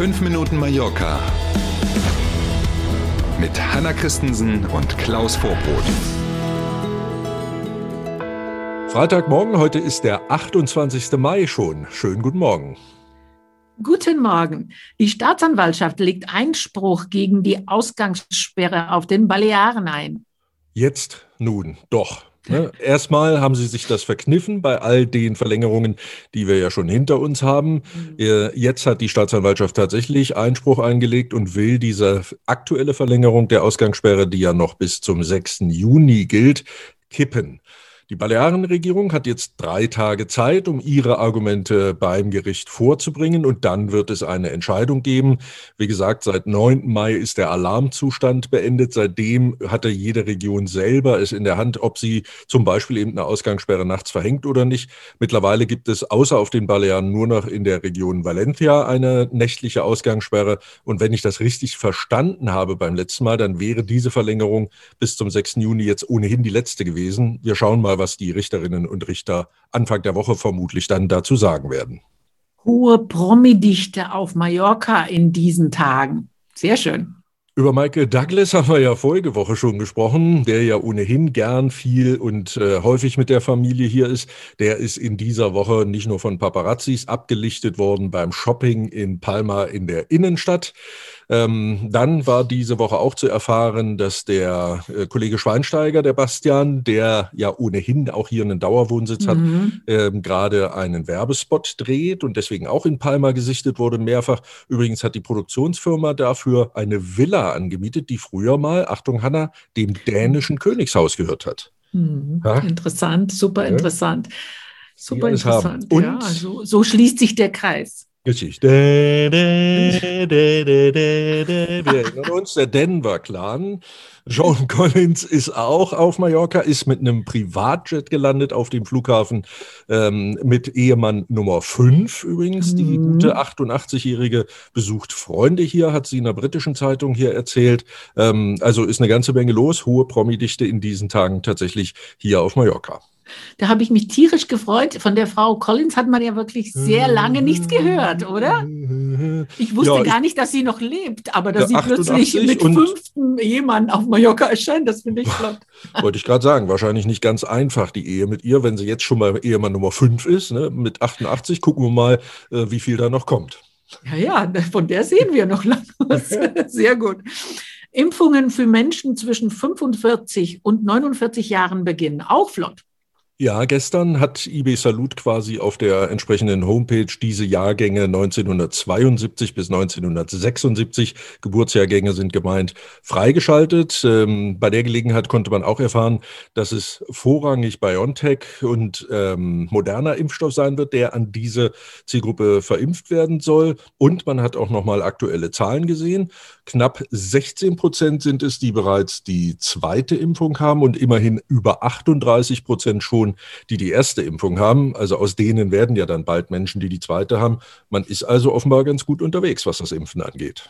5 Minuten Mallorca mit Hanna Christensen und Klaus Vorbrot. Freitagmorgen, heute ist der 28. Mai schon. Schönen guten Morgen. Guten Morgen. Die Staatsanwaltschaft legt Einspruch gegen die Ausgangssperre auf den Balearen ein. Jetzt nun doch. Ne? Erstmal haben sie sich das verkniffen bei all den Verlängerungen, die wir ja schon hinter uns haben. Mhm. Äh, jetzt hat die Staatsanwaltschaft tatsächlich Einspruch eingelegt und will diese aktuelle Verlängerung der Ausgangssperre, die ja noch bis zum 6. Juni gilt, kippen. Die Balearenregierung hat jetzt drei Tage Zeit, um ihre Argumente beim Gericht vorzubringen und dann wird es eine Entscheidung geben. Wie gesagt, seit 9. Mai ist der Alarmzustand beendet. Seitdem hatte jede Region selber es in der Hand, ob sie zum Beispiel eben eine Ausgangssperre nachts verhängt oder nicht. Mittlerweile gibt es außer auf den Balearen nur noch in der Region Valencia eine nächtliche Ausgangssperre. Und wenn ich das richtig verstanden habe beim letzten Mal, dann wäre diese Verlängerung bis zum 6. Juni jetzt ohnehin die letzte gewesen. Wir schauen mal, was die Richterinnen und Richter Anfang der Woche vermutlich dann dazu sagen werden. Hohe Promidichte auf Mallorca in diesen Tagen. Sehr schön. Über Michael Douglas haben wir ja vorige Woche schon gesprochen, der ja ohnehin gern viel und äh, häufig mit der Familie hier ist. Der ist in dieser Woche nicht nur von Paparazzis abgelichtet worden beim Shopping in Palma in der Innenstadt. Ähm, dann war diese Woche auch zu erfahren, dass der äh, Kollege Schweinsteiger, der Bastian, der ja ohnehin auch hier einen Dauerwohnsitz mhm. hat, ähm, gerade einen Werbespot dreht und deswegen auch in Palma gesichtet wurde, mehrfach. Übrigens hat die Produktionsfirma dafür eine Villa angemietet, die früher mal, Achtung Hanna, dem dänischen Königshaus gehört hat. Mhm. Ja? Interessant, super ja. interessant. Super interessant. Und ja, so, so schließt sich der Kreis. Richtig. Wir erinnern uns, der Denver-Clan. John Collins ist auch auf Mallorca, ist mit einem Privatjet gelandet auf dem Flughafen ähm, mit Ehemann Nummer 5 übrigens. Mhm. Die gute 88-Jährige besucht Freunde hier, hat sie in der britischen Zeitung hier erzählt. Ähm, also ist eine ganze Menge los. Hohe Promidichte in diesen Tagen tatsächlich hier auf Mallorca. Da habe ich mich tierisch gefreut. Von der Frau Collins hat man ja wirklich sehr lange nichts gehört, oder? Ich wusste ja, gar nicht, dass sie noch lebt, aber dass sie plötzlich mit fünften Ehemann auf Mallorca erscheint, das finde ich flott. Wollte ich gerade sagen, wahrscheinlich nicht ganz einfach die Ehe mit ihr, wenn sie jetzt schon mal Ehemann Nummer 5 ist, ne, mit 88, gucken wir mal, äh, wie viel da noch kommt. Ja, ja, von der sehen wir noch lange was. Sehr gut. Impfungen für Menschen zwischen 45 und 49 Jahren beginnen. Auch flott. Ja, gestern hat IB Salut quasi auf der entsprechenden Homepage diese Jahrgänge 1972 bis 1976, Geburtsjahrgänge sind gemeint, freigeschaltet. Ähm, bei der Gelegenheit konnte man auch erfahren, dass es vorrangig BioNTech und ähm, moderner Impfstoff sein wird, der an diese Zielgruppe verimpft werden soll. Und man hat auch nochmal aktuelle Zahlen gesehen. Knapp 16 Prozent sind es, die bereits die zweite Impfung haben und immerhin über 38 Prozent schon Personen, die die erste Impfung haben. Also aus denen werden ja dann bald Menschen, die die zweite haben. Man ist also offenbar ganz gut unterwegs, was das Impfen angeht.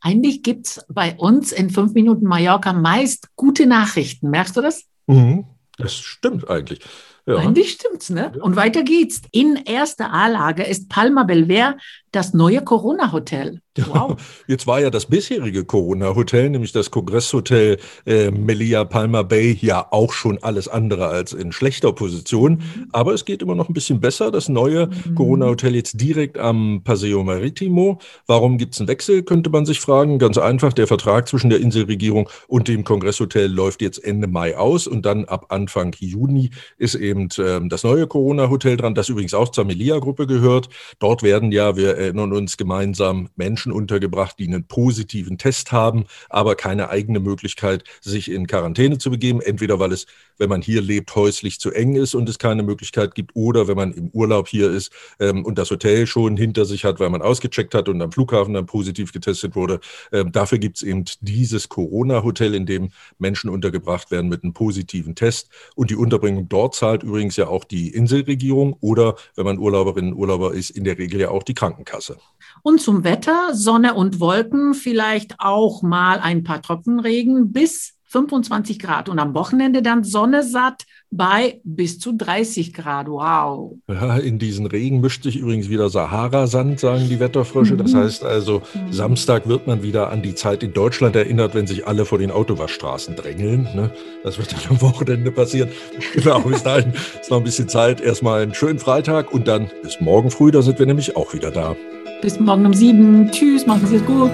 Eigentlich gibt es bei uns in fünf Minuten Mallorca meist gute Nachrichten. Merkst du das? Mhm, das stimmt eigentlich. Ja. Eigentlich stimmt's, ne? Und weiter geht's. In erster A-Lage ist Palma Belver das neue Corona-Hotel. Wow. Jetzt war ja das bisherige Corona-Hotel, nämlich das Kongresshotel äh, Melia Palma Bay, ja auch schon alles andere als in schlechter Position. Mhm. Aber es geht immer noch ein bisschen besser. Das neue mhm. Corona-Hotel jetzt direkt am Paseo Maritimo. Warum gibt es einen Wechsel, könnte man sich fragen. Ganz einfach, der Vertrag zwischen der Inselregierung und dem Kongresshotel läuft jetzt Ende Mai aus und dann ab Anfang Juni ist eben äh, das neue Corona-Hotel dran, das übrigens auch zur Melia-Gruppe gehört. Dort werden ja, wir erinnern uns gemeinsam Menschen untergebracht, die einen positiven Test haben, aber keine eigene Möglichkeit, sich in Quarantäne zu begeben. Entweder weil es, wenn man hier lebt, häuslich zu eng ist und es keine Möglichkeit gibt, oder wenn man im Urlaub hier ist ähm, und das Hotel schon hinter sich hat, weil man ausgecheckt hat und am Flughafen dann positiv getestet wurde. Ähm, dafür gibt es eben dieses Corona-Hotel, in dem Menschen untergebracht werden mit einem positiven Test. Und die Unterbringung dort zahlt übrigens ja auch die Inselregierung oder, wenn man Urlauberinnen und Urlauber ist, in der Regel ja auch die Krankenkasse. Krankenkasse. Und zum Wetter, Sonne und Wolken, vielleicht auch mal ein paar Tropfenregen bis 25 Grad und am Wochenende dann Sonne satt bei bis zu 30 Grad. Wow. Ja, in diesen Regen mischt sich übrigens wieder Sahara-Sand, sagen die Wetterfrösche. Das mhm. heißt also. Samstag wird man wieder an die Zeit in Deutschland erinnert, wenn sich alle vor den Autowaschstraßen drängeln. Ne? Das wird dann am Wochenende passieren. Genau, bis dahin ist noch ein bisschen Zeit. Erstmal einen schönen Freitag und dann bis morgen früh, da sind wir nämlich auch wieder da. Bis morgen um sieben. Tschüss, machen Sie es gut.